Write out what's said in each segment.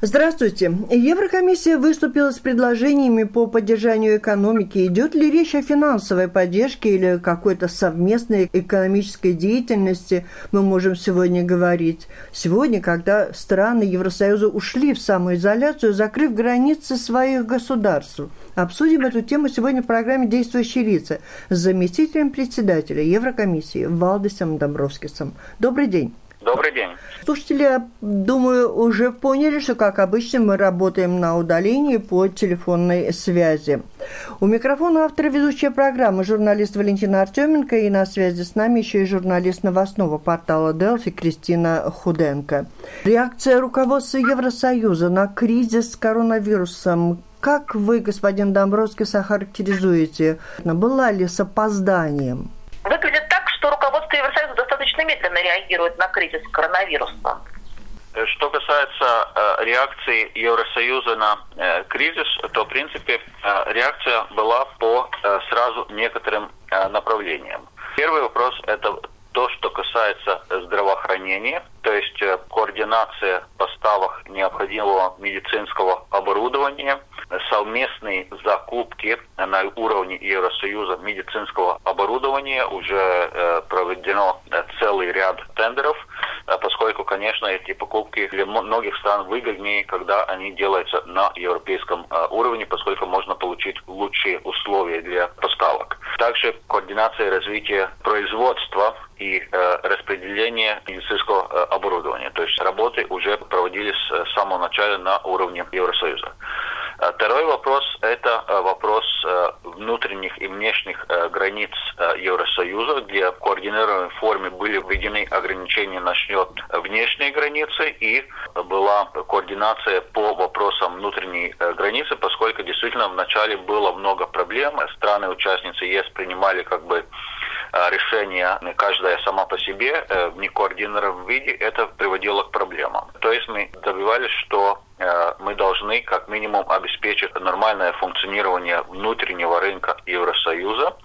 Здравствуйте. Еврокомиссия выступила с предложениями по поддержанию экономики. Идет ли речь о финансовой поддержке или какой-то совместной экономической деятельности, мы можем сегодня говорить. Сегодня, когда страны Евросоюза ушли в самоизоляцию, закрыв границы своих государств. Обсудим эту тему сегодня в программе «Действующие лица» с заместителем председателя Еврокомиссии Валдисом Домбровскисом. Добрый день. Добрый день. Слушатели, думаю, уже поняли, что, как обычно, мы работаем на удалении по телефонной связи. У микрофона автор ведущая программы журналист Валентина Артеменко и на связи с нами еще и журналист новостного портала Делфи Кристина Худенко. Реакция руководства Евросоюза на кризис с коронавирусом как вы, господин Домбровский, охарактеризуете? Была ли с опозданием? Реагирует на кризис коронавируса. Что касается э, реакции Евросоюза на э, кризис, то, в принципе, э, реакция была по э, сразу некоторым э, направлениям. Первый вопрос – это то, что касается здравоохранения, то есть э, координация поставок необходимого медицинского оборудования, совместные закупки на уровне Евросоюза медицинского оборудования. Уже э, проведено э, целый ряд тендеров, поскольку, конечно, эти покупки для многих стран выгоднее, когда они делаются на европейском уровне, поскольку можно получить лучшие условия для поставок. Также координация развития производства и э, распределение медицинского э, оборудования. То есть работы уже проводились э, с самого начала на уровне Евросоюза. Э, второй вопрос – это э, вопрос внутренних и внешних границ Евросоюза, где в координированной форме были введены ограничения на счет внешней границы и была координация по вопросам внутренней границы, поскольку действительно вначале было много проблем. Страны-участницы ЕС принимали как бы Э, решения каждая сама по себе э, в некоординированном виде, это приводило к проблемам. То есть мы добивались, что э, мы должны как минимум обеспечить нормальное функционирование внутреннего рынка Евросоюза,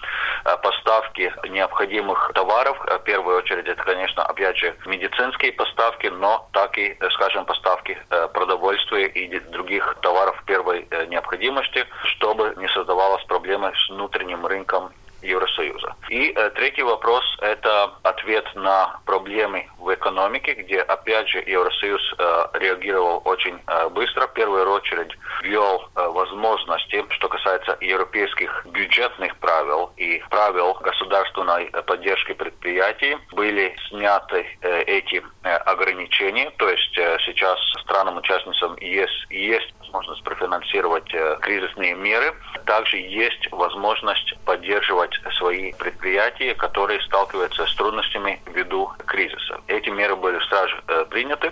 поставки необходимых товаров, в первую очередь это, конечно, опять же, медицинские поставки, но так и, скажем, поставки продовольствия и других товаров первой необходимости, чтобы не создавалось проблемы с внутренним рынком Евросоюза. И э, третий вопрос – это ответ на проблемы в экономике, где, опять же, Евросоюз э, реагировал очень э, быстро. В первую очередь ввел э, возможности, что касается европейских бюджетных правил и правил государственной поддержки предприятий, были сняты э, эти э, ограничения. То есть э, сейчас странам-участницам ЕС есть возможность профинансировать э, кризисные меры. Также есть возможность поддерживать свои предприятия, которые сталкиваются с трудностями ввиду кризиса. Эти меры были сразу приняты.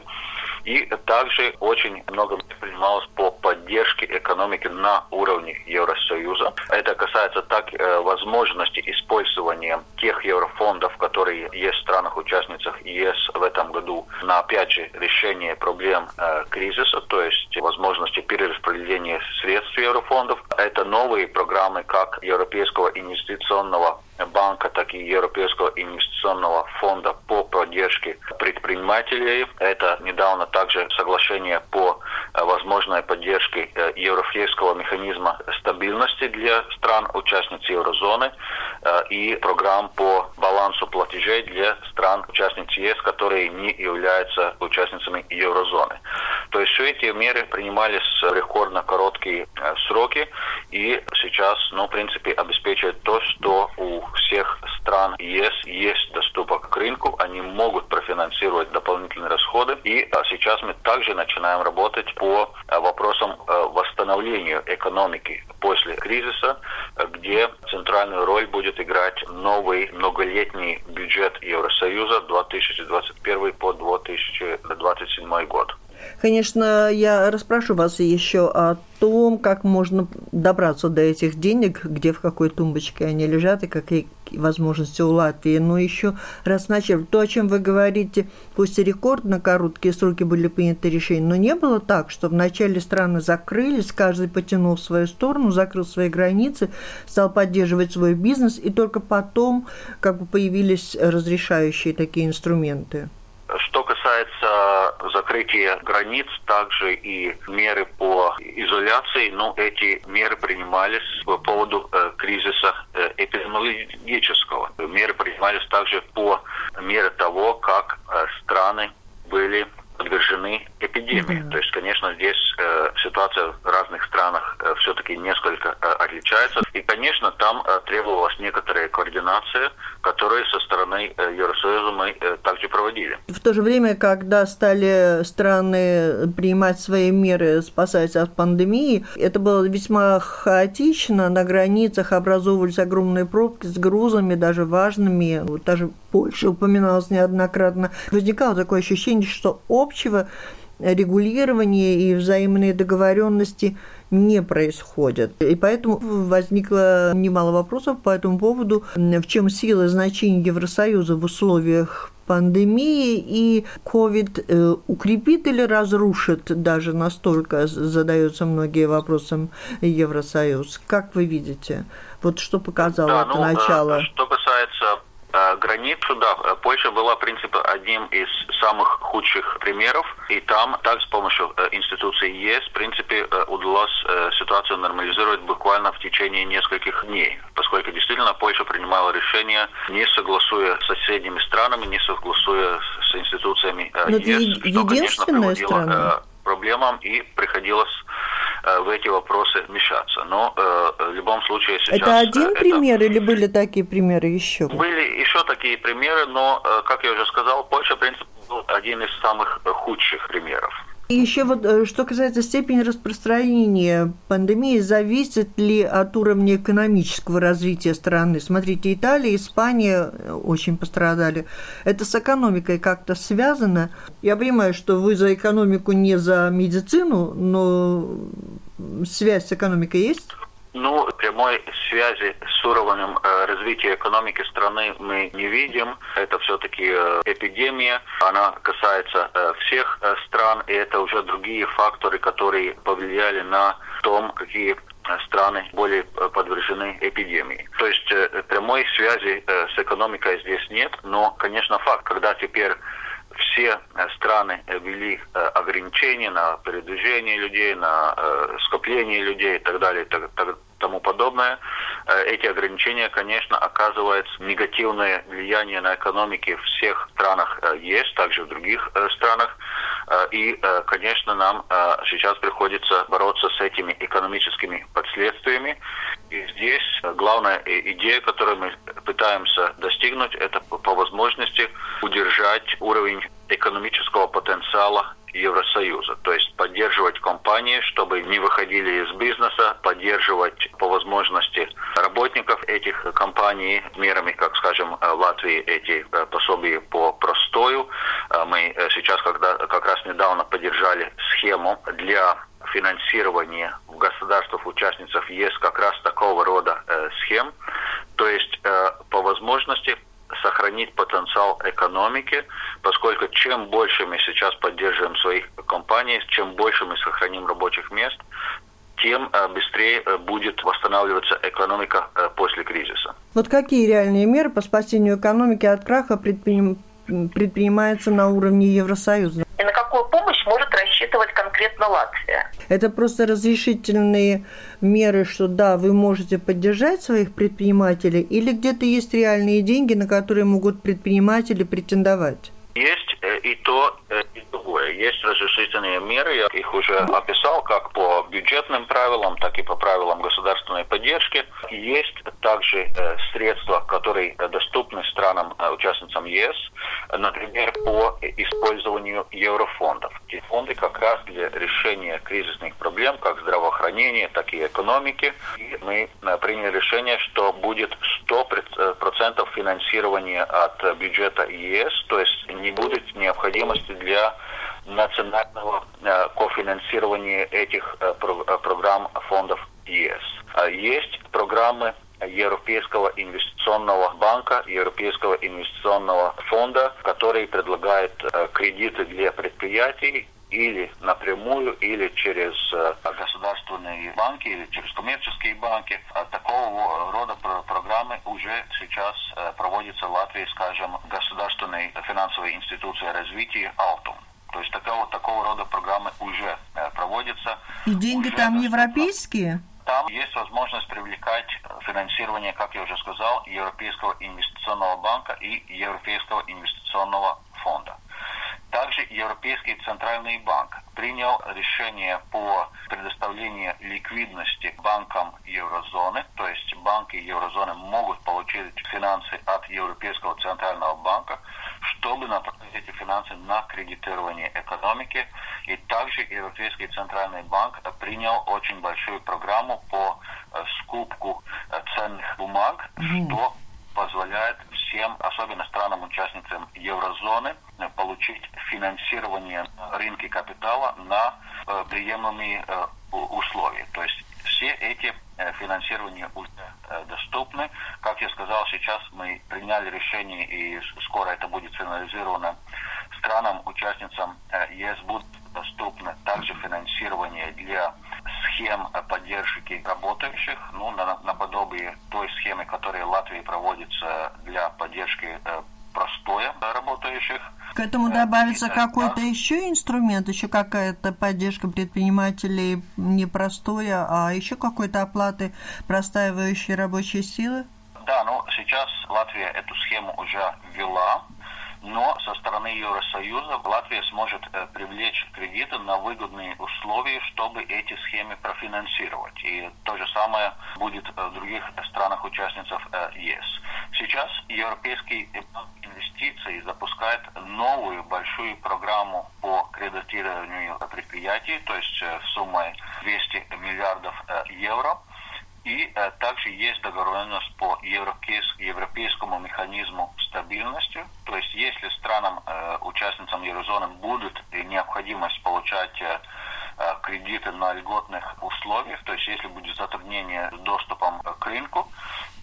И также очень много принималось по поддержке экономики на уровне Евросоюза. Это касается так э, возможности использования тех еврофондов, которые есть в странах-участницах ЕС в этом году на, опять же, решение проблем э, кризиса, то есть возможности перераспределения средств еврофондов. Это новые программы как Европейского инвестиционного банка, так и Европейского инвестиционного фонда по поддержке предпринимателей. Это недавно также соглашение по э, возможной поддержке э, европейского механизма стабильности для стран-участниц еврозоны э, и программ по балансу платежей для стран-участниц ЕС, которые не являются участницами еврозоны. То есть все эти меры принимались в рекордно короткие сроки и сейчас, ну, в принципе, обеспечивают то, что у всех стран ЕС есть доступок к рынку, они могут профинансировать дополнительные расходы. И а, сейчас мы также начинаем работать по а, вопросам а, восстановления экономики после кризиса, где центральную роль будет играть новый многолетний бюджет Евросоюза 2021 по 2027 год. Конечно, я распрошу вас еще о том, как можно добраться до этих денег, где в какой тумбочке они лежат и какие возможности у Латвии. Но еще раз начали, то, о чем вы говорите, пусть и рекордно короткие сроки были приняты решения, но не было так, что вначале страны закрылись, каждый потянул в свою сторону, закрыл свои границы, стал поддерживать свой бизнес, и только потом как бы появились разрешающие такие инструменты. Что касается закрытия границ, также и меры по изоляции, ну, эти меры принимались по поводу э, кризиса э, эпидемиологического. Меры принимались также по мере того, как э, страны были подвержены эпидемии. Да. То есть, конечно, здесь э, ситуация в разных странах э, все-таки несколько э, отличается. И, конечно, там э, требовалась некоторая координация, которую со стороны э, Евросоюза мы э, также проводили. В то же время, когда стали страны принимать свои меры, спасаясь от пандемии, это было весьма хаотично. На границах образовывались огромные пробки с грузами, даже важными. Вот даже Польша упоминалась неоднократно. Возникало такое ощущение, что общего регулирования и взаимные договоренности не происходят. И поэтому возникло немало вопросов по этому поводу, в чем сила и значение Евросоюза в условиях пандемии и COVID э, укрепит или разрушит даже настолько, задаются многие вопросом Евросоюз. Как вы видите? Вот что показало да, это ну, начало? Э, что касается границу, да, э, Польша была, в принципе, одним из самых худших примеров, и там также с помощью э, институции ЕС, в принципе, удалось ситуацию нормализировать буквально в течение нескольких дней, поскольку действительно Польша принимала решение, не согласуя с соседними странами, не согласуя с институциями Но ЕС, что, конечно, приводило страна. Проблемам и приходилось в эти вопросы вмешаться. Но э, в любом случае сейчас... Это один это... пример или были такие примеры еще? Были еще такие примеры, но, э, как я уже сказал, Польша, в принципе, был один из самых худших примеров. И еще вот, э, что касается степени распространения пандемии, зависит ли от уровня экономического развития страны? Смотрите, Италия, Испания э, очень пострадали. Это с экономикой как-то связано? Я понимаю, что вы за экономику, не за медицину, но связь с экономикой есть? Ну, прямой связи с уровнем э, развития экономики страны мы не видим. Это все-таки э, эпидемия. Она касается э, всех стран, и это уже другие факторы, которые повлияли на том, какие страны более подвержены эпидемии. То есть прямой связи с экономикой здесь нет, но, конечно, факт, когда теперь все э, страны э, ввели э, ограничения на передвижение людей, на скопление людей и так далее, и тому подобное. Эти ограничения, конечно, оказывают негативное влияние на экономики в всех странах ЕС, также в других странах. И, конечно, нам сейчас приходится бороться с этими экономическими последствиями. И здесь главная идея, которую мы пытаемся достигнуть, это по возможности удержать уровень экономического потенциала Евросоюза. То есть поддерживать компании, чтобы не выходили из бизнеса, поддерживать по возможности работников этих компаний мерами, как скажем, в Латвии эти э, пособия по простою. Э, мы э, сейчас когда, как раз недавно поддержали схему для финансирования в государствах-участницах ЕС как раз такого рода э, схем. То есть э, по возможности сохранить потенциал экономики, поскольку чем больше мы сейчас поддерживаем своих компаний, чем больше мы сохраним рабочих мест, тем э, быстрее э, будет восстанавливаться экономика э, после кризиса. Вот какие реальные меры по спасению экономики от краха предприним... предпринимаются на уровне Евросоюза? И на какую помощь может рассчитывать конкретно Латвия? Это просто разрешительные меры, что да, вы можете поддержать своих предпринимателей, или где-то есть реальные деньги, на которые могут предприниматели претендовать? Есть э, и то, э, и другое. Есть разрешительные меры, я их уже описал, как по бюджетным правилам, так и по правилам государственной поддержки. Есть также э, средства, которые доступны странам-участницам ЕС, например, по использованию еврофондов. Эти фонды как раз для решения кризисных проблем, как здравоохранения, так и экономики. И мы приняли решение, что будет 100% финансирования от бюджета ЕС, то есть не будет необходимости для национального кофинансирования этих программ фондов ЕС. Есть программы Европейского инвестиционного банка, Европейского инвестиционного фонда, который предлагает кредиты для предприятий или напрямую, или через э, государственные банки, или через коммерческие банки. А такого рода программы уже сейчас э, проводятся в Латвии, скажем, государственной финансовой институции развития «Алтум». То есть такого, такого рода программы уже э, проводятся. И деньги уже там европейские? Там есть возможность привлекать финансирование, как я уже сказал, Европейского инвестиционного банка и Европейского инвестиционного фонда. Также Европейский центральный банк принял решение по предоставлению ликвидности банкам еврозоны, то есть банки еврозоны могут получить финансы от Европейского центрального банка, чтобы направить эти финансы на кредитирование экономики. И также Европейский центральный банк принял очень большую программу по э, скупку э, ценных бумаг, mm. что позволяет всем, особенно странам-участницам еврозоны, получить финансирование рынка капитала на э, приемлемые э, условия. То есть все эти э, уже э, доступны. Как я сказал, сейчас мы приняли решение, и скоро это будет финализировано странам-участницам ЕС будет доступно также финансирование для схем поддержки работающих, ну, на, наподобие той схемы, которая в Латвии проводится для поддержки э, простоя работающих. К этому э, добавится какой-то еще инструмент, еще какая-то поддержка предпринимателей не простоя, а еще какой-то оплаты простаивающей рабочей силы? Да, ну сейчас Латвия эту схему уже ввела но со стороны Евросоюза Латвия сможет э, привлечь кредиты на выгодные условия, чтобы эти схемы профинансировать. И то же самое будет в других странах-участницах э, ЕС. Сейчас Европейский банк инвестиций запускает новую большую программу по кредитированию предприятий, то есть э, суммой 200 миллиардов евро – и э, также есть договоренность по европейс, европейскому механизму стабильности. То есть если странам, э, участницам еврозоны будет необходимость получать э, э, кредиты на льготных условиях, то есть если будет затруднение с доступом к рынку,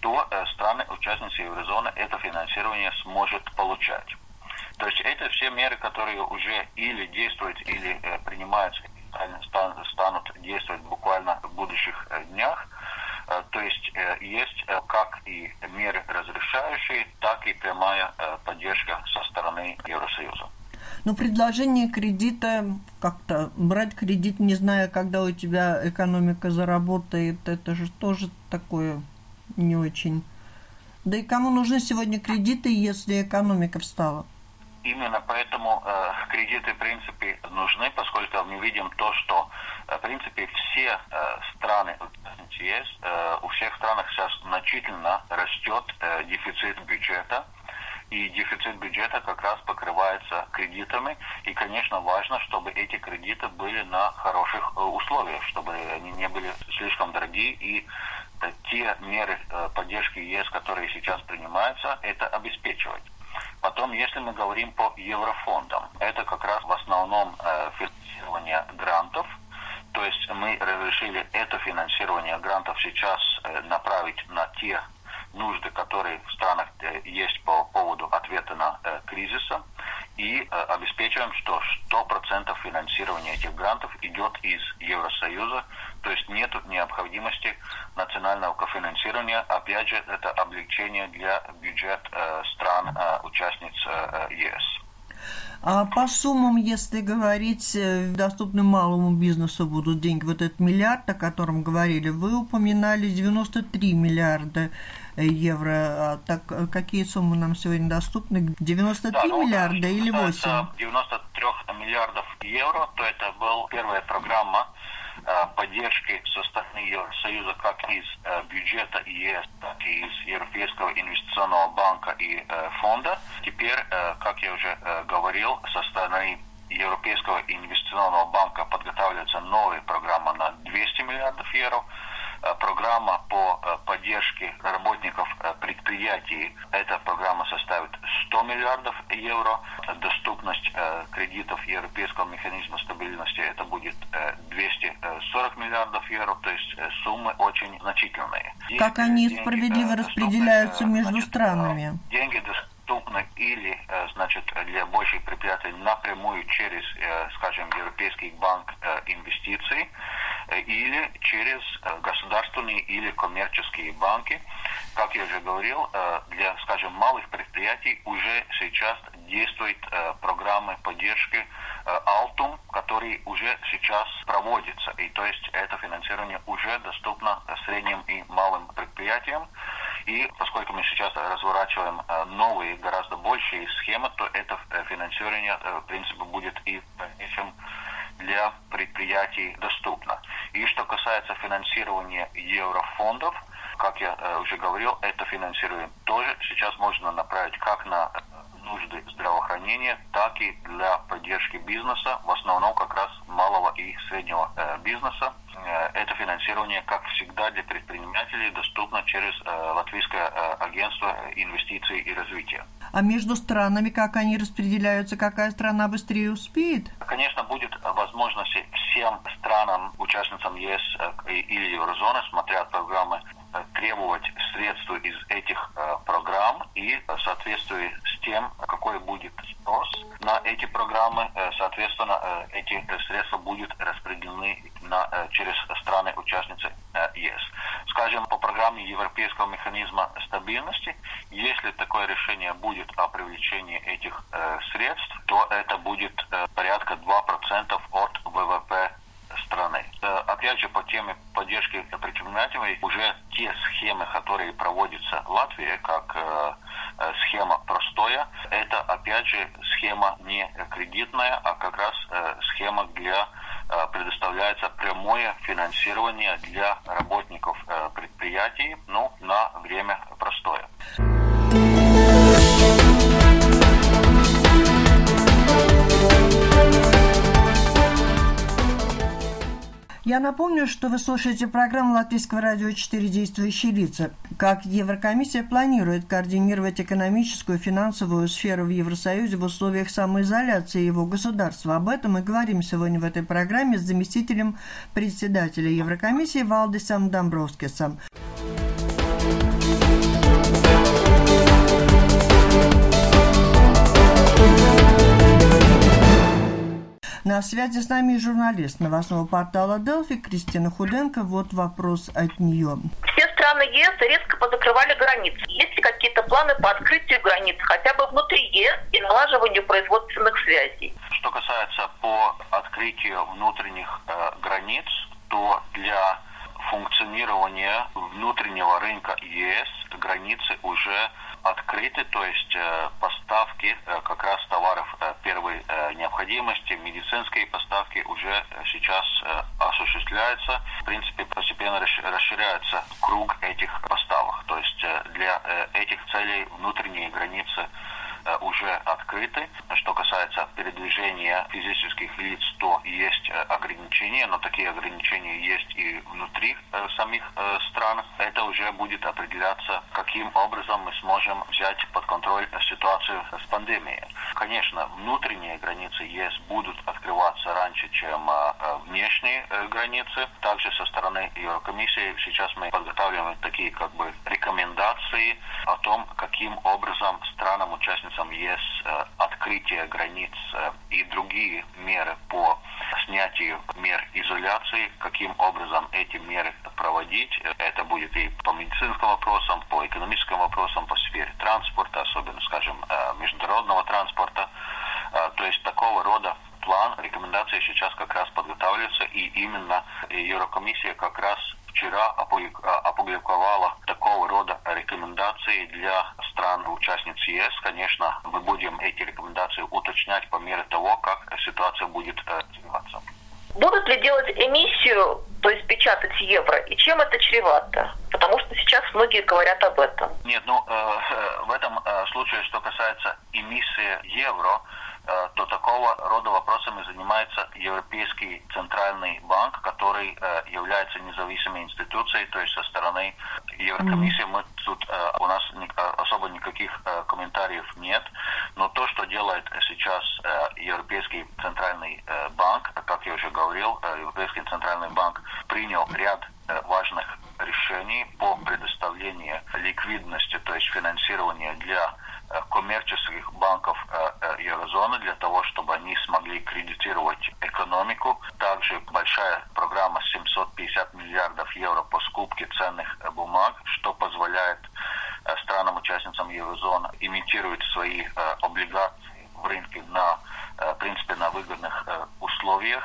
то э, страны, участницы еврозоны, это финансирование сможет получать. То есть это все меры, которые уже или действуют, или э, принимаются, станут действовать буквально в будущих днях. Э, то есть э, есть э, как и меры разрешающие, так и прямая поддержка со стороны Евросоюза. Но предложение кредита, как-то брать кредит, не зная, когда у тебя экономика заработает, это же тоже такое не очень. Да и кому нужны сегодня кредиты, если экономика встала? Именно поэтому э, кредиты, в принципе, нужны, поскольку мы видим то, что, э, в принципе, все э, страны ЕС, э, у всех стран сейчас значительно растет э, дефицит бюджета, и дефицит бюджета как раз покрывается кредитами, и, конечно, важно, чтобы эти кредиты были на хороших э, условиях, чтобы они не были слишком дорогие, и э, те меры э, поддержки ЕС, которые сейчас принимаются, это обеспечивать. Потом, если мы говорим по еврофондам, это как раз в основном э, финансирование грантов. То есть мы разрешили это финансирование грантов сейчас э, направить на те нужды, которые в странах э, есть по поводу ответа на э, кризиса, и э, обеспечиваем, что 100% финансирования этих грантов идет из Евросоюза, то есть нет необходимости национального кофинансирования. Опять же, это облегчение для бюджет стран, участниц э, ЕС. А по суммам, если говорить, э, доступным малому бизнесу будут деньги. Вот этот миллиард, о котором говорили, вы упоминали 93 миллиарда евро. А так э, какие суммы нам сегодня доступны? 93 да, ну, миллиарда или 8? 93 миллиардов евро, то это была первая программа Э, поддержки со стороны Евросоюза как из э, бюджета ЕС, так и из Европейского инвестиционного банка и э, фонда. Теперь, как я уже говорил, со стороны Европейского инвестиционного банка подготавливается новая программа на 200 миллиардов евро. Программа по поддержке работников предприятий предприятий эта программа составит 100 миллиардов евро. Доступность кредитов Европейского механизма стабильности это будет 240 миллиардов евро, то есть суммы очень значительные. Как они справедливо распределяются между странами? Деньги доступны или, значит, для больших предприятий напрямую через, скажем, Европейский банк инвестиций, или через государственные или коммерческие банки. Как я уже говорил, для, скажем, малых предприятий уже сейчас действует программы поддержки Altum, который уже сейчас проводится. И то есть это финансирование уже доступно средним и малым предприятиям. И поскольку мы сейчас разворачиваем новые, гораздо большие схемы, то это финансирование, в принципе, будет и дальнейшем для предприятий доступно. И что касается финансирования еврофондов, как я уже говорил, это финансирование тоже сейчас можно направить как на нужды здравоохранения, так и для поддержки бизнеса, в основном как раз малого и среднего э, бизнеса. Э, это финансирование, как всегда, для предпринимателей доступно через э, Латвийское агентство инвестиций и развития. А между странами, как они распределяются, какая страна быстрее успеет? Конечно, будет возможность всем странам, участницам ЕС или еврозоны, смотря программы, требовать средства из этих программ и в соответствии с тем, какой будет спрос на эти программы, соответственно, эти средства будут распределены на, через страны-участницы ЕС. Скажем, по программе Европейского механизма стабильности, если такое решение будет о привлечении этих средств, то это будет порядка 2% от ВВП. Опять же, по теме поддержки предпринимателей, уже те схемы, которые проводятся в Латвии, как схема простоя, это опять же схема не кредитная, а как раз схема для предоставляется прямое финансирование для работников предприятий ну, на время простоя. Я напомню, что вы слушаете программу Латвийского радио «4 действующие лица». Как Еврокомиссия планирует координировать экономическую и финансовую сферу в Евросоюзе в условиях самоизоляции его государства. Об этом мы говорим сегодня в этой программе с заместителем председателя Еврокомиссии Валдисом Домбровскисом. На связи с нами журналист новостного портала Делфи Кристина Худенко. Вот вопрос от нее. Все страны ЕС резко позакрывали границы. Есть ли какие-то планы по открытию границ, хотя бы внутри ЕС и налаживанию производственных связей? Что касается по открытию внутренних э, границ, то для функционирования внутреннего рынка ЕС границы уже открыты, то есть э, поставки э, как раз товаров э, первой необходимости, медицинские поставки уже сейчас осуществляются. В принципе, постепенно расширяется круг этих поставок. То есть для этих целей внутренние границы уже открыты. Что касается передвижения физических лиц, то есть ограничения, но такие ограничения есть и внутри самих стран. Это уже будет определяться, каким образом мы сможем взять под контроль ситуацию с пандемией. Конечно, внутренние границы ЕС будут открываться раньше, чем внешние границы. Также со стороны Еврокомиссии сейчас мы подготавливаем такие как бы рекомендации о том, каким образом странам-участницам ЕС открытие границ и другие меры по снятию мер изоляции, каким образом эти меры проводить. Это будет и по медицинским вопросам, по экономическим вопросам, по сфере транспорта, особенно, скажем, международного транспорта. То есть такого рода план, рекомендации сейчас как раз подготавливаются, и именно Еврокомиссия как раз вчера опубликовала такого рода рекомендации для стран-участниц ЕС. Конечно, мы будем эти рекомендации уточнять по мере того, как ситуация будет развиваться. Будут ли делать эмиссию, то есть печатать евро, и чем это чревато? Потому что сейчас многие говорят об этом. Нет, ну э, в этом э, случае, что касается эмиссии евро, э, то такого рода вопросами занимается Европейский центральный банк, который э, является независимой институцией, то есть со стороны Еврокомиссии мы тут э, у нас никаких комментариев нет. Но то, что делает сейчас Европейский центральный банк, как я уже говорил, Европейский центральный банк принял ряд важных решений по предоставлению ликвидности, то есть финансирования для коммерческих банков еврозоны для того, чтобы они смогли кредитировать экономику. Также большая программа 750 миллиардов евро по скупке ценных бумаг, что позволяет странам-участницам еврозоны имитировать свои облигации в рынке на, в принципе, на выгодных условиях.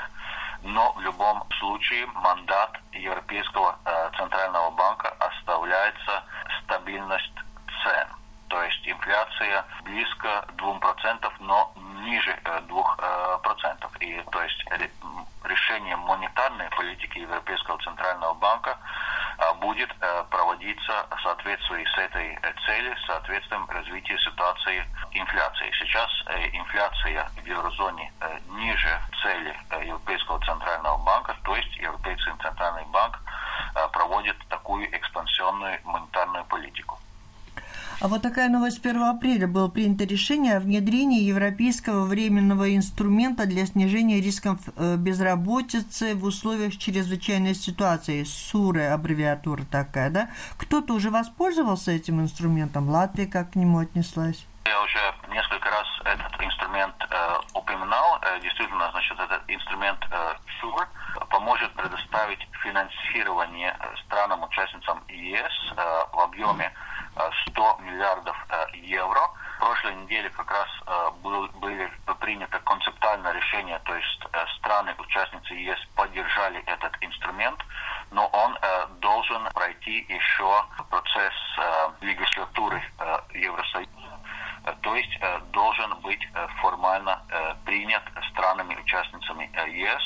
Но в любом случае мандат Европейского центрального банка оставляется стабильность цен то есть инфляция близко 2%, но ниже 2%. И то есть решение монетарной политики Европейского центрального банка будет проводиться в соответствии с этой целью, с соответствием развития ситуации инфляции. Сейчас инфляция в еврозоне ниже цели Европейского центрального банка, то есть Европейский центральный банк проводит такую экспансионную монетарную политику. А вот такая новость 1 апреля было принято решение о внедрении европейского временного инструмента для снижения рисков безработицы в условиях чрезвычайной ситуации. СУРы аббревиатура такая, да? Кто-то уже воспользовался этим инструментом? Латвия как к нему отнеслась? Я уже несколько раз этот инструмент э, упоминал. Э, действительно, значит, этот инструмент э, поможет предоставить финансирование странам-участницам ЕС э, в объеме 100 миллиардов евро. В прошлой неделе как раз был, были принято концептуальное решение, то есть страны-участницы ЕС поддержали этот инструмент, но он должен пройти еще процесс легислатуры Евросоюза то есть должен быть формально принят странами-участницами ЕС,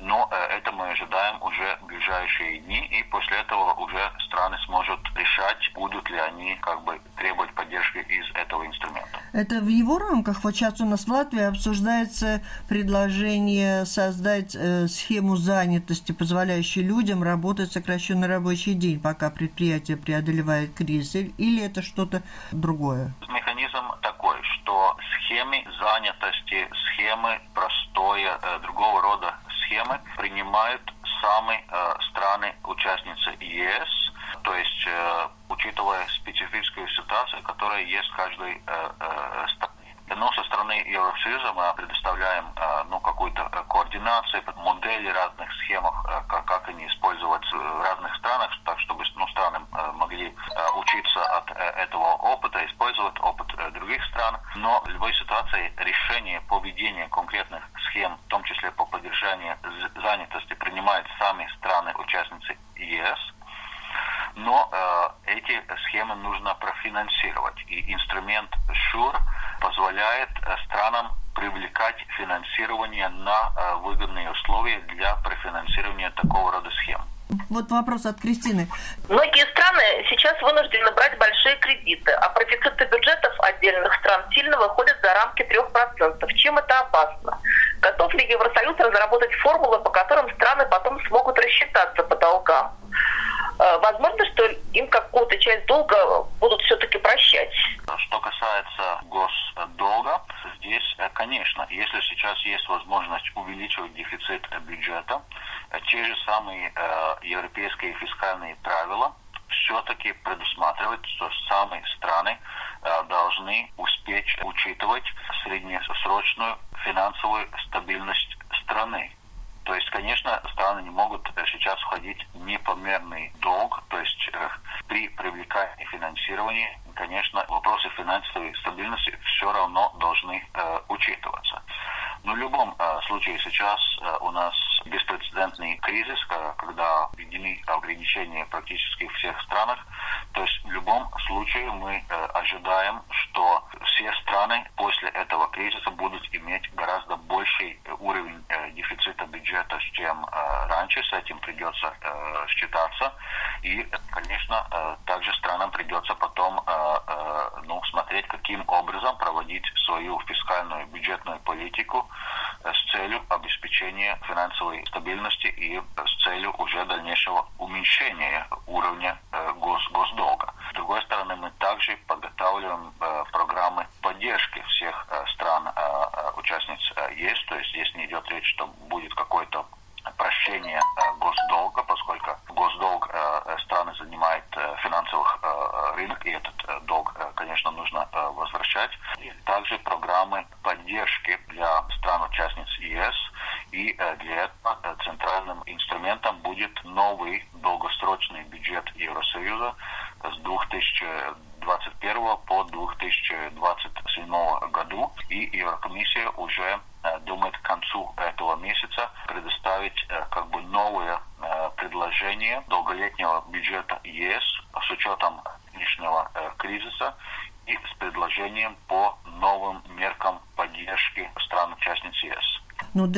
но это мы ожидаем уже в ближайшие дни, и после этого уже страны смогут решать, будут ли они как бы требовать поддержки из этого инструмента. Это в его рамках, вот сейчас у нас в Латвии обсуждается предложение создать э, схему занятости, позволяющую людям работать сокращенный рабочий день, пока предприятие преодолевает кризис, или это что-то другое? Механизм такой, что схемы занятости, схемы простое, э, другого рода схемы принимают сами э, страны-участницы ЕС, то есть э, учитывая специфическую ситуацию, которая есть в каждой стране. Но со стороны Евросоюза мы предоставляем ну, какую-то координацию, модели разных схемах, как, как они использовать в разных странах, Но в любой ситуации решение по ведению конкретных схем, в том числе по поддержанию занятости, принимают сами страны-участницы ЕС. Но э, эти схемы нужно профинансировать. И инструмент ШУР позволяет э, странам привлекать финансирование на э, выгодные условия для профинансирования такого рода схем. Вот вопрос от Кристины. Многие страны сейчас вынуждены брать большие кредиты, а профициты бюджетов отдельных стран сильно выходят за рамки 3%. Чем это опасно? Готов ли Евросоюз разработать формулы, по которым страны потом смогут рассчитаться по долгам? Возможно, что им какую-то часть долга будут все-таки прощать. Что касается госдолга, здесь, конечно, если сейчас есть возможность увеличивать дефицит бюджета, те же самые э, европейские фискальные правила все-таки предусматривают, что самые страны э, должны успеть учитывать среднесрочную финансовую стабильность страны. То есть, конечно, страны не могут сейчас входить в непомерный долг, то есть э, при привлекании финансирования, конечно, вопросы финансовой стабильности все равно должны э, учитываться. Но в любом э, случае сейчас э, у нас беспрецедентный кризис, когда введены ограничения практически в всех странах. То есть в любом случае мы э, ожидаем, что все страны после этого кризиса будут иметь гораздо больший уровень э, дефицита бюджета, чем э, раньше. С этим придется э, считаться. И, конечно, э, также странам придется потом э, э, ну, смотреть, каким образом проводить свою фискальную бюджетную политику с целью обеспечения финансовой силой стабильности и э, с целью уже дальнейшего уменьшения э, уровня э, гос госдолга. С другой стороны, мы также подготавливаем программы поддержки всех стран а, а, участниц ЕС, то есть здесь не идет речь, что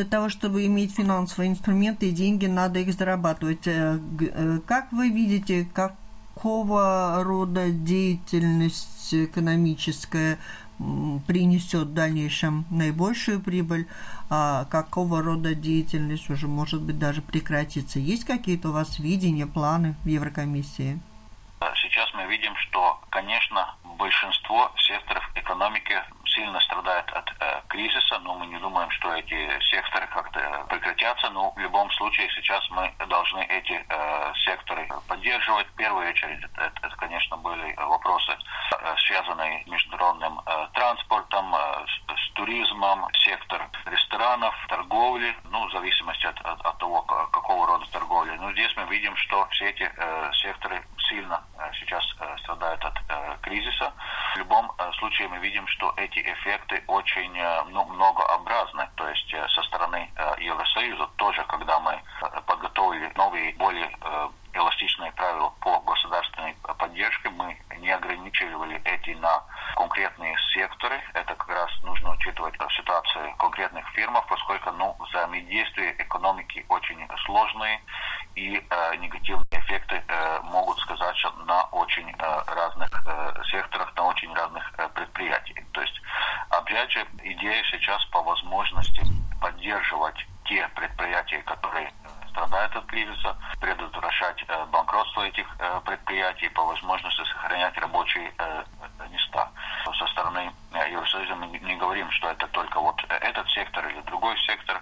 для того, чтобы иметь финансовые инструменты и деньги, надо их зарабатывать. Как вы видите, какого рода деятельность экономическая принесет в дальнейшем наибольшую прибыль, а какого рода деятельность уже может быть даже прекратится. Есть какие-то у вас видения, планы в Еврокомиссии? Сейчас мы видим, что, конечно, большинство секторов экономики сильно страдает от э, кризиса, но мы не думаем, что эти секторы как-то прекратятся. Но в любом случае сейчас мы должны эти э, секторы поддерживать. В первую очередь это, это, это конечно, были вопросы, э, связанные с международным э, транспортом, э, с, с туризмом, сектор ресторанов, торговли, ну, в зависимости от, от, от того, какого рода торговли. Но здесь мы видим, что все эти э, секторы сильно э, сейчас э, страдают от э, кризиса. В любом случае мы видим, что эти эффекты очень ну, многообразны. То есть со стороны Евросоюза тоже, когда мы подготовили новые, более эластичные правила по государственной поддержке, мы не ограничивали эти на конкретные секторы. Это как раз нужно учитывать ситуацию конкретных фирм, поскольку ну, взаимодействие экономики очень сложные и э, негативные эффекты э, могут сказаться на очень э, разных э, секторах, на очень разных э, предприятиях. То есть, опять же, идея сейчас по возможности поддерживать те предприятия, которые страдают от кризиса, предотвращать э, банкротство этих э, предприятий, по возможности сохранять рабочие э, места. Со стороны Евросоюза мы не говорим, что это только вот этот сектор или другой сектор.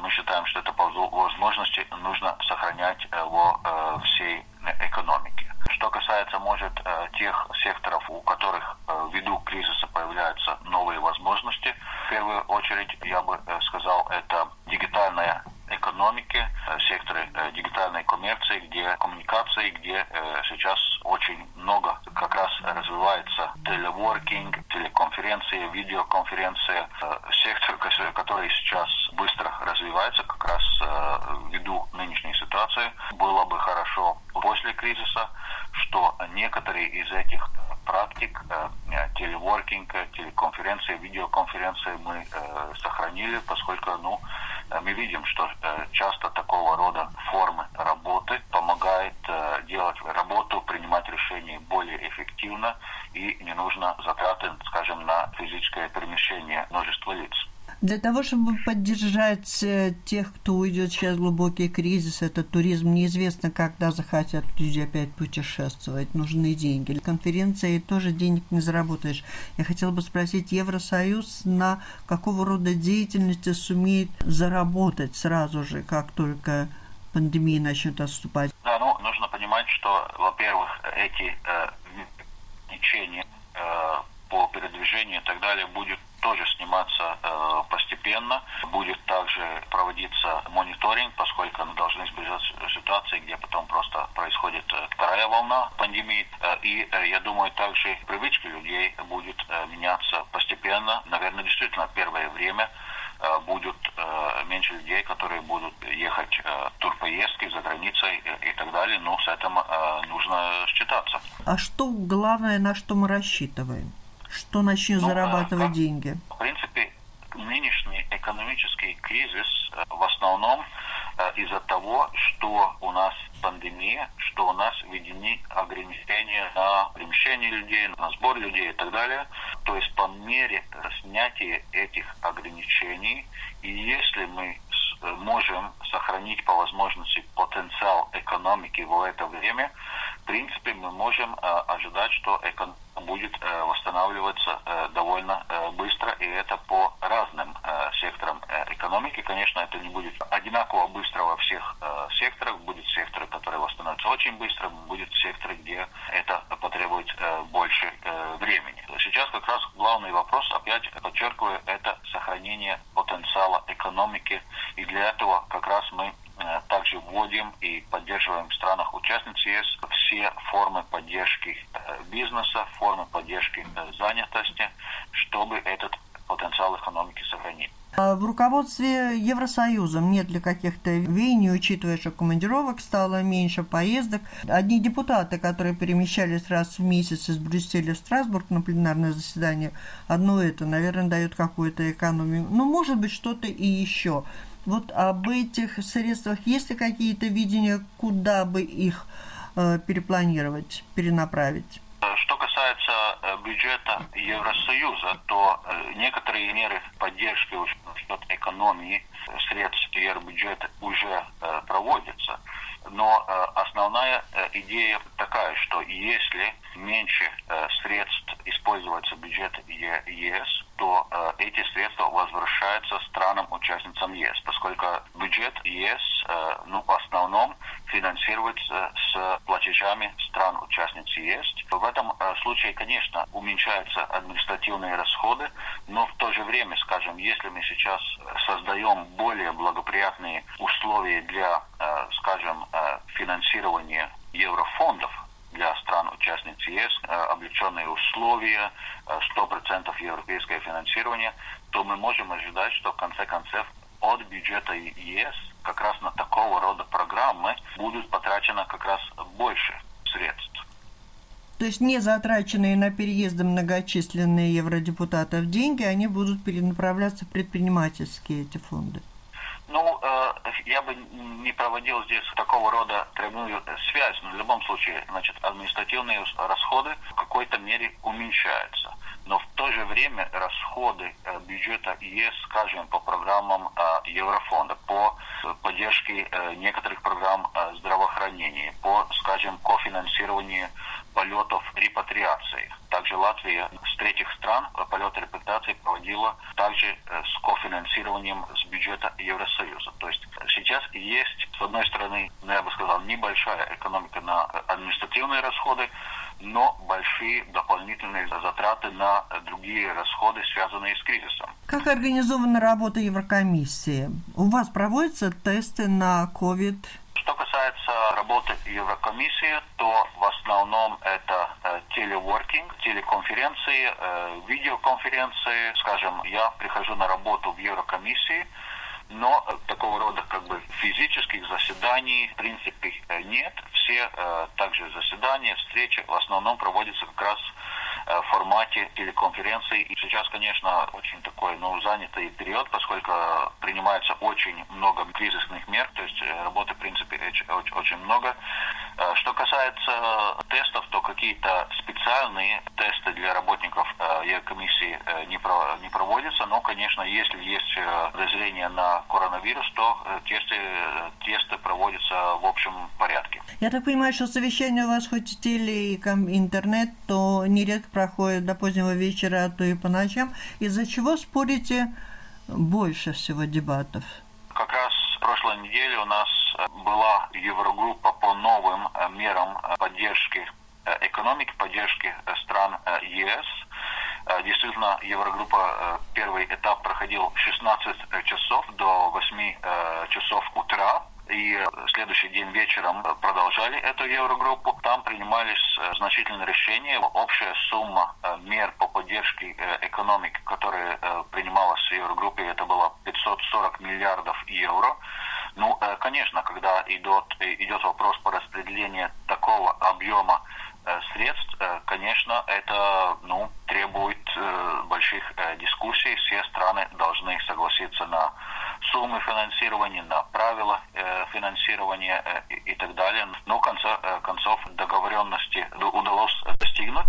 Мы считаем, что это по возможности нужно сохранять во всей экономике. Что касается, может, тех секторов, у которых ввиду кризиса появляются новые возможности, в первую очередь, я бы сказал, это дигитальная экономики, секторы дигитальной коммерции, где коммуникации, где сейчас очень много как раз развивается телеворкинг, телеконференции, видеоконференции. Сектор, который сейчас быстро развивается как раз ввиду нынешней ситуации. Было бы хорошо после кризиса, что некоторые из этих практик телеворкинг, телеконференции, видеоконференции мы сохранили, поскольку ну, мы видим, что часто такого рода формы работы помогает делать работу, принимать решения более эффективно и не нужно затраты, скажем, на физическое перемещение множества лиц. Для того, чтобы поддержать тех, кто уйдет сейчас в глубокий кризис, этот туризм неизвестно, когда захотят люди опять путешествовать, нужны деньги. Конференции тоже денег не заработаешь. Я хотела бы спросить, Евросоюз на какого рода деятельности сумеет заработать сразу же, как только пандемия начнет отступать? Да, ну, нужно понимать, что, во-первых, эти э, течения э, по передвижению и так далее будет тоже сниматься э, постепенно. Будет также проводиться мониторинг, поскольку мы должны избежать ситуации, где потом просто происходит э, вторая волна пандемии. Э, и э, я думаю, также привычки людей будет э, меняться постепенно. Наверное, действительно, первое время э, будет э, меньше людей, которые будут ехать э, в турпоездки за границей э, и так далее, но с этим э, нужно считаться. А что главное, на что мы рассчитываем? Что начнет ну, зарабатывать как, деньги? В принципе, нынешний экономический кризис в основном из-за того, что у нас пандемия, что у нас введены ограничения на перемещение людей, на сбор людей и так далее. То есть по мере снятия этих ограничений, и если мы можем сохранить по возможности потенциал экономики в это время, в принципе, мы можем э, ожидать, что экономика будет э, восстанавливаться э, довольно быстро, и это по разным секторам экономики. Конечно, это не будет одинаково быстро во всех секторах. Будут секторы, которые восстановятся очень быстро, будет секторы, где это потребует больше времени. Сейчас как раз главный вопрос, опять подчеркиваю, это сохранение потенциала экономики. И для этого как раз мы также вводим и поддерживаем в странах-участниц ЕС все формы поддержки э, бизнеса, формы поддержки э, занятости, чтобы этот потенциал экономики сохранить. В руководстве Евросоюзом нет ли каких-то веяний, учитывая, что командировок стало меньше, поездок? Одни депутаты, которые перемещались раз в месяц из Брюсселя в Страсбург на пленарное заседание, одно это, наверное, дает какую-то экономию. Ну, может быть, что-то и еще. Вот об этих средствах есть ли какие-то видения, куда бы их э, перепланировать, перенаправить? Что касается э, бюджета Евросоюза, то э, некоторые меры поддержки счет экономии средств бюджета уже э, проводятся. Но основная идея такая, что если меньше средств используется бюджет ЕС, то эти средства возвращаются странам-участницам ЕС, поскольку бюджет ЕС ну, в основном финансируется с платежами стран-участниц ЕС. В этом э, случае, конечно, уменьшаются административные расходы, но в то же время, скажем, если мы сейчас создаем более благоприятные условия для, э, скажем, э, финансирования еврофондов, для стран-участниц ЕС, облегченные условия, 100% европейское финансирование, то мы можем ожидать, что в конце концов от бюджета ЕС как раз на такого рода программы будут потрачено как раз больше средств. То есть не затраченные на переезды многочисленные евродепутатов деньги, они будут перенаправляться в предпринимательские эти фонды? Ну, э, я бы не проводил здесь такого рода прямую связь, но в любом случае, значит, административные расходы в какой-то мере уменьшаются. Но в то же время расходы э, бюджета ЕС, скажем, по программам э, Еврофонда, по поддержке э, некоторых программ здравоохранения, по, скажем, кофинансированию полетов репатриации. Также Латвия с третьих стран полеты репатриации проводила также с кофинансированием с бюджета Евросоюза. То есть сейчас есть, с одной стороны, ну, я бы сказал, небольшая экономика на административные расходы, но большие дополнительные затраты на другие расходы, связанные с кризисом. Как организована работа Еврокомиссии? У вас проводятся тесты на COVID? Что касается работы Еврокомиссии, то в основном это э, телеворкинг, телеконференции, э, видеоконференции. Скажем, я прихожу на работу в Еврокомиссии, но э, такого рода как бы физических заседаний в принципе э, нет. Все э, также заседания, встречи в основном проводятся как раз Э, формате телеконференции. И сейчас, конечно, очень такой ну, занятый период, поскольку принимается очень много кризисных мер, то есть работы, в принципе, очень много. Э, что касается тестов, то какие-то специальные тесты для работников не, про, не проводятся, но, конечно, если есть подозрение на коронавирус, то тесты, тесты проводятся в общем порядке. Я так понимаю, что совещание у вас хоть теле, и интернет, то нередко проходит до позднего вечера, а то и по ночам, из-за чего спорите больше всего дебатов? Как раз прошлой неделе у нас э, была Еврогруппа по новым э, мерам э, поддержки экономики, поддержки стран ЕС. Действительно, Еврогруппа первый этап проходил 16 часов до 8 часов утра и следующий день вечером продолжали эту Еврогруппу. Там принимались значительные решения. Общая сумма мер по поддержке экономики, которая принималась в Еврогруппе, это было 540 миллиардов евро. Ну, конечно, когда идет, идет вопрос по распределению такого объема средств, конечно, это ну, требует больших дискуссий. Все страны должны согласиться на суммы финансирования, на правила э, финансирования э, и, так далее. Но в конце э, концов договоренности удалось достигнуть.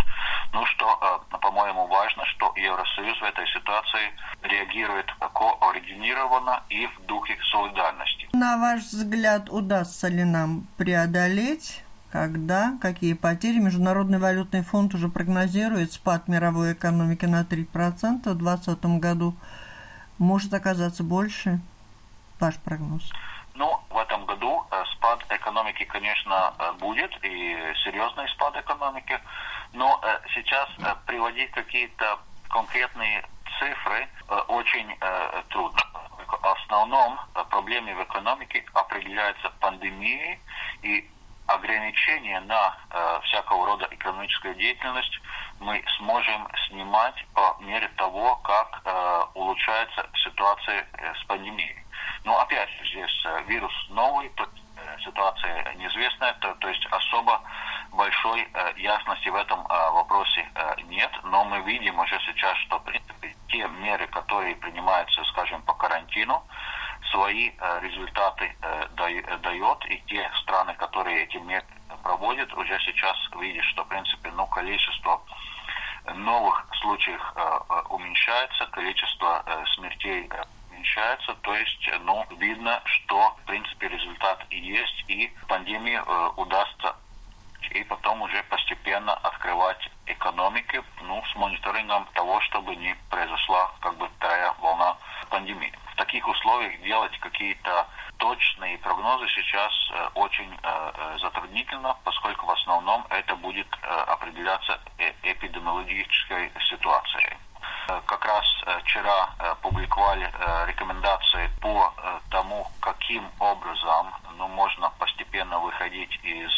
Ну что, э, по-моему, важно, что Евросоюз в этой ситуации реагирует координированно и в духе солидарности. На ваш взгляд, удастся ли нам преодолеть когда, какие потери. Международный валютный фонд уже прогнозирует спад мировой экономики на 3% в 2020 году может оказаться больше? Ваш прогноз? Ну, в этом году э, спад экономики, конечно, э, будет, и серьезный спад экономики. Но сейчас приводить какие-то конкретные цифры очень трудно. В основном проблемы в экономике определяются пандемией и ограничения на э, всякого рода экономическую деятельность мы сможем снимать по мере того, как э, улучшается ситуация э, с пандемией. Но опять же, здесь э, вирус новый, то, э, ситуация неизвестная, то, то есть особо большой э, ясности в этом э, вопросе э, нет, но мы видим уже сейчас, что в принципе те меры, которые принимаются, скажем, по карантину, свои результаты дает, и те страны, которые эти меры проводят, уже сейчас видят, что, в принципе, ну, количество новых случаев уменьшается, количество смертей уменьшается, то есть, ну, видно, что, в принципе, результат есть, и пандемии удастся и потом уже постепенно открывать экономики, ну, с мониторингом того, чтобы не произошла как бы вторая волна пандемии в таких условиях делать какие-то точные прогнозы сейчас э, очень э, э, затруднительно, поскольку в основном это будет определяться эпидемиологической ситуацией. Как раз вчера публиковали рекомендации по тому, каким образом ну, можно постепенно выходить из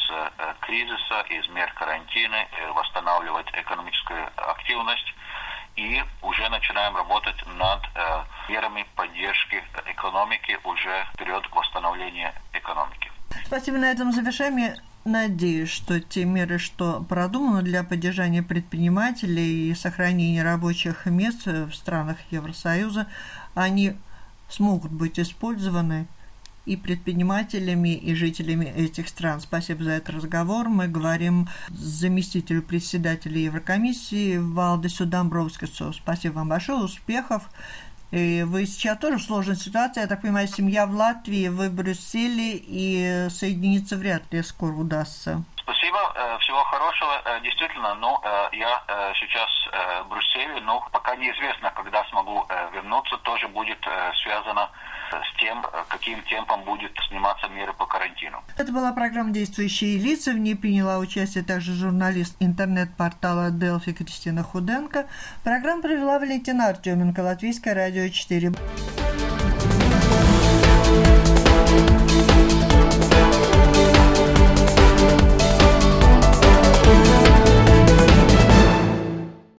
кризиса, из мер карантина, восстанавливать экономическую активность и уже начинаем работать над э, мерами поддержки экономики уже вперед к восстановлению экономики. Спасибо. На этом завершаем. Надеюсь, что те меры, что продуманы для поддержания предпринимателей и сохранения рабочих мест в странах Евросоюза, они смогут быть использованы и предпринимателями, и жителями этих стран. Спасибо за этот разговор. Мы говорим заместителю председателя Еврокомиссии Валдесу Домбровскису. Спасибо вам большое, успехов. И вы сейчас тоже в сложной ситуации. Я так понимаю, семья в Латвии, вы в Брюсселе, и соединиться вряд ли скоро удастся. Спасибо, э, всего хорошего. Э, действительно, ну, э, я сейчас в Брюсселе, но пока неизвестно, когда смогу вернуться, тоже будет связано с тем, каким темпом будет сниматься меры по карантину. Это была программа «Действующие лица». В ней приняла участие также журналист интернет-портала Делфи Кристина Худенко. Программу провела Валентина Артеменко, Латвийское радио 4.